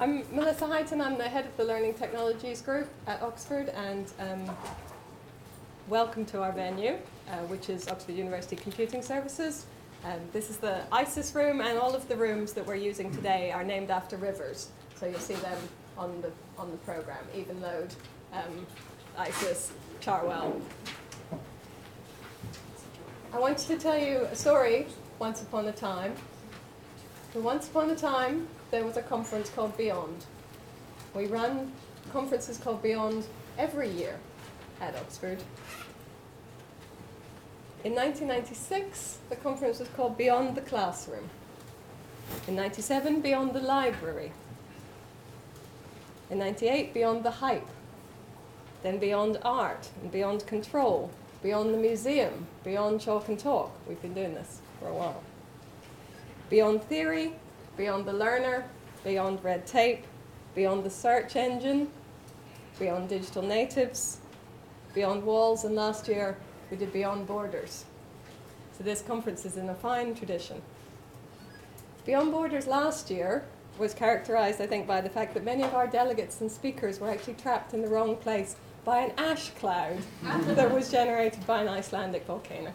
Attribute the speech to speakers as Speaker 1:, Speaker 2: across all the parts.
Speaker 1: I'm Melissa Highton. I'm the head of the Learning Technologies Group at Oxford, and um, welcome to our venue, uh, which is Oxford University Computing Services. Um, this is the ISIS room, and all of the rooms that we're using today are named after rivers. So you'll see them on the on the program: Evenlode, um, ISIS, Cherwell. I wanted to tell you a story. Once upon a time, so once upon a time, there was a conference called Beyond. We run conferences called Beyond every year at Oxford. In 1996, the conference was called Beyond the Classroom. In 97, Beyond the Library. In 98, Beyond the Hype. Then Beyond Art and Beyond Control, Beyond the Museum, Beyond Chalk and Talk. We've been doing this for a while. Beyond Theory, Beyond the Learner, Beyond Red Tape, Beyond the Search Engine, Beyond Digital Natives, Beyond Walls, and last year we did Beyond Borders. So this conference is in a fine tradition. Beyond Borders last year was characterized, I think, by the fact that many of our delegates and speakers were actually trapped in the wrong place by an ash cloud that was generated by an Icelandic volcano.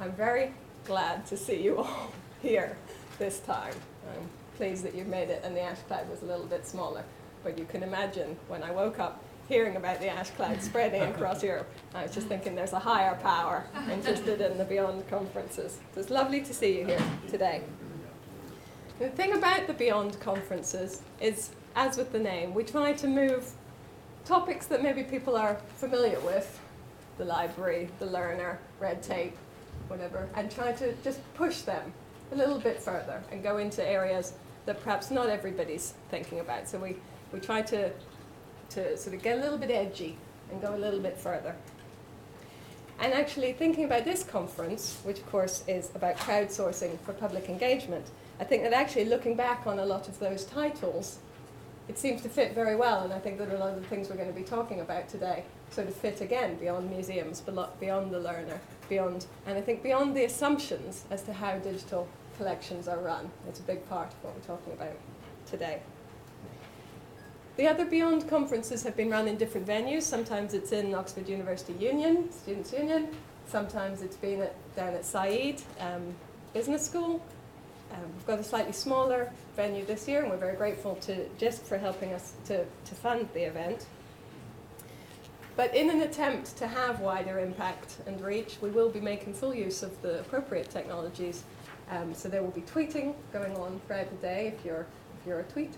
Speaker 1: I'm very glad to see you all here this time. I'm pleased that you've made it, and the ash cloud was a little bit smaller. But you can imagine when I woke up hearing about the ash cloud spreading across Europe, I was just thinking there's a higher power interested in the Beyond conferences. So it's lovely to see you here today. The thing about the Beyond conferences is, as with the name, we try to move topics that maybe people are familiar with, the library, the learner, red tape, whatever, and try to just push them a little bit further and go into areas that perhaps not everybody's thinking about. So we, we try to, to sort of get a little bit edgy and go a little bit further. And actually thinking about this conference, which of course is about crowdsourcing for public engagement, I think that actually looking back on a lot of those titles, it seems to fit very well, and I think that a lot of the things we're going to be talking about today sort of fit again beyond museums, beyond the learner, beyond, and I think beyond the assumptions as to how digital collections are run. It's a big part of what we're talking about today. The other Beyond conferences have been run in different venues. Sometimes it's in Oxford University Union, Students' Union. Sometimes it's been at, down at Said um, Business School. Um, we've got a slightly smaller venue this year, and we're very grateful to JISC for helping us to, to fund the event. But in an attempt to have wider impact and reach, we will be making full use of the appropriate technologies um, so there will be tweeting going on throughout the day. If you're, if you're a tweet,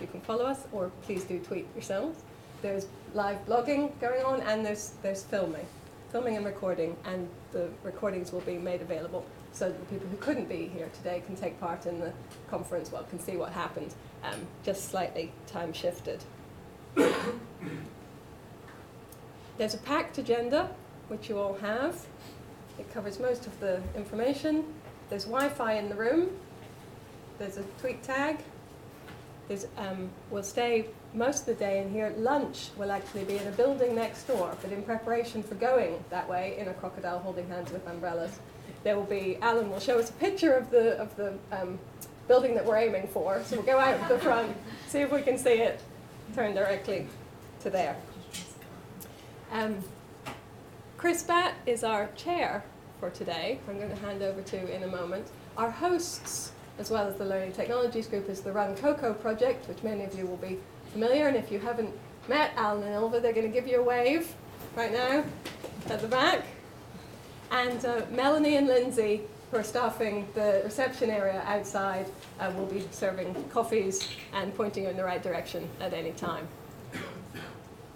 Speaker 1: you can follow us, or please do tweet yourselves. There's live blogging going on, and there's, there's filming, filming and recording, and the recordings will be made available so that the people who couldn't be here today can take part in the conference, well, can see what happened, um, just slightly time shifted. There's a packed agenda, which you all have. It covers most of the information. There's Wi-Fi in the room. There's a tweet tag. There's, um, we'll stay most of the day in here. Lunch will actually be in a building next door, but in preparation for going that way in a crocodile holding hands with umbrellas, there will be, Alun will show us a picture of the, of the um, building that we're aiming for. So we'll go out the front, see if we can see it, turn directly to there. Um, Chris Batt is our chair for today, I'm going to hand over to in a moment. Our hosts, as well as the Learning Technologies Group, is the Run Coco project, which many of you will be familiar. And if you haven't met Alun and Ylva, they're going to give you a wave right now at the back. And uh, Melanie and Lindsay, who are staffing the reception area outside, uh, will be serving coffees and pointing you in the right direction at any time.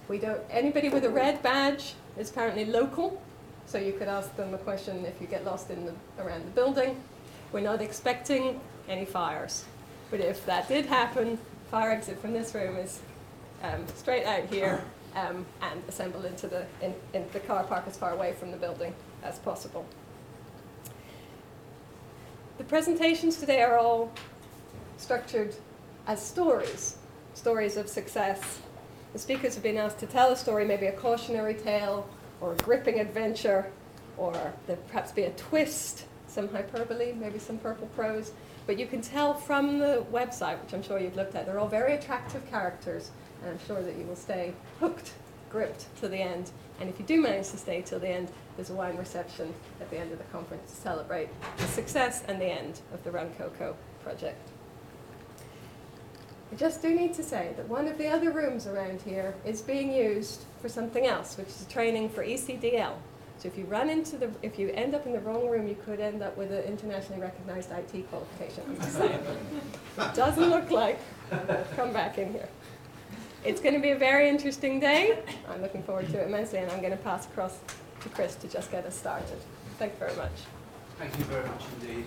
Speaker 1: We don't, anybody with a red badge is apparently local, so you could ask them a question if you get lost in the, around the building. We're not expecting any fires. But if that did happen, fire exit from this room is um, straight out here um, and assemble into the, in, in the car park as far away from the building as possible. The presentations today are all structured as stories, stories of success. The speakers have been asked to tell a story, maybe a cautionary tale or a gripping adventure, or there perhaps be a twist, some hyperbole, maybe some purple prose. But you can tell from the website, which I'm sure you've looked at, they're all very attractive characters, and I'm sure that you will stay hooked, gripped to the end. And if you do manage to stay till the end, there's a wine reception at the end of the conference to celebrate the success and the end of the Run Coco project. I just do need to say that one of the other rooms around here is being used for something else, which is training for ECDL. So if you run into the, if you end up in the wrong room, you could end up with an internationally recognized IT qualification. I'm just saying. It doesn't look like. Come back in here. It's going to be a very interesting day. I'm looking forward to it immensely, and I'm going to pass across to Chris to just get us started. Thank you very much.
Speaker 2: Thank you very much indeed.